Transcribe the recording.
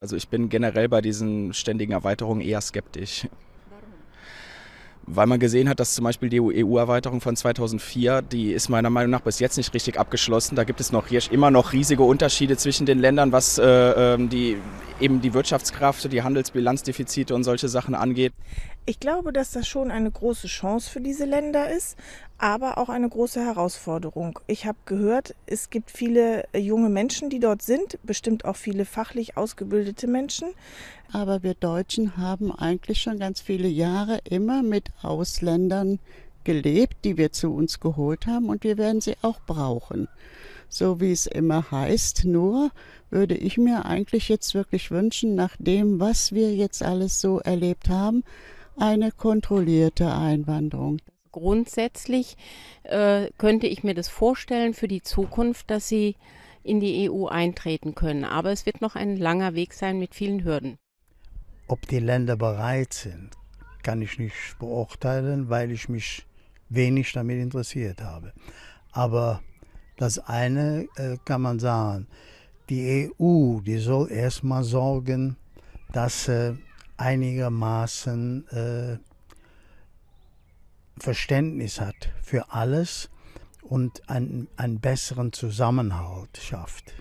Also ich bin generell bei diesen ständigen Erweiterungen eher skeptisch. Weil man gesehen hat, dass zum Beispiel die EU-Erweiterung von 2004, die ist meiner Meinung nach bis jetzt nicht richtig abgeschlossen. Da gibt es noch hier immer noch riesige Unterschiede zwischen den Ländern, was äh, ähm, die, eben die Wirtschaftskraft, die Handelsbilanzdefizite und solche Sachen angeht. Ich glaube, dass das schon eine große Chance für diese Länder ist, aber auch eine große Herausforderung. Ich habe gehört, es gibt viele junge Menschen, die dort sind, bestimmt auch viele fachlich ausgebildete Menschen. Aber wir Deutschen haben eigentlich schon ganz viele Jahre immer mit Ausländern gelebt, die wir zu uns geholt haben und wir werden sie auch brauchen. So wie es immer heißt, nur würde ich mir eigentlich jetzt wirklich wünschen, nach dem, was wir jetzt alles so erlebt haben, eine kontrollierte Einwanderung. Grundsätzlich äh, könnte ich mir das vorstellen für die Zukunft, dass sie in die EU eintreten können. Aber es wird noch ein langer Weg sein mit vielen Hürden. Ob die Länder bereit sind, kann ich nicht beurteilen, weil ich mich wenig damit interessiert habe. Aber das eine äh, kann man sagen, die EU, die soll erstmal sorgen, dass äh, einigermaßen äh, Verständnis hat für alles und einen, einen besseren Zusammenhalt schafft.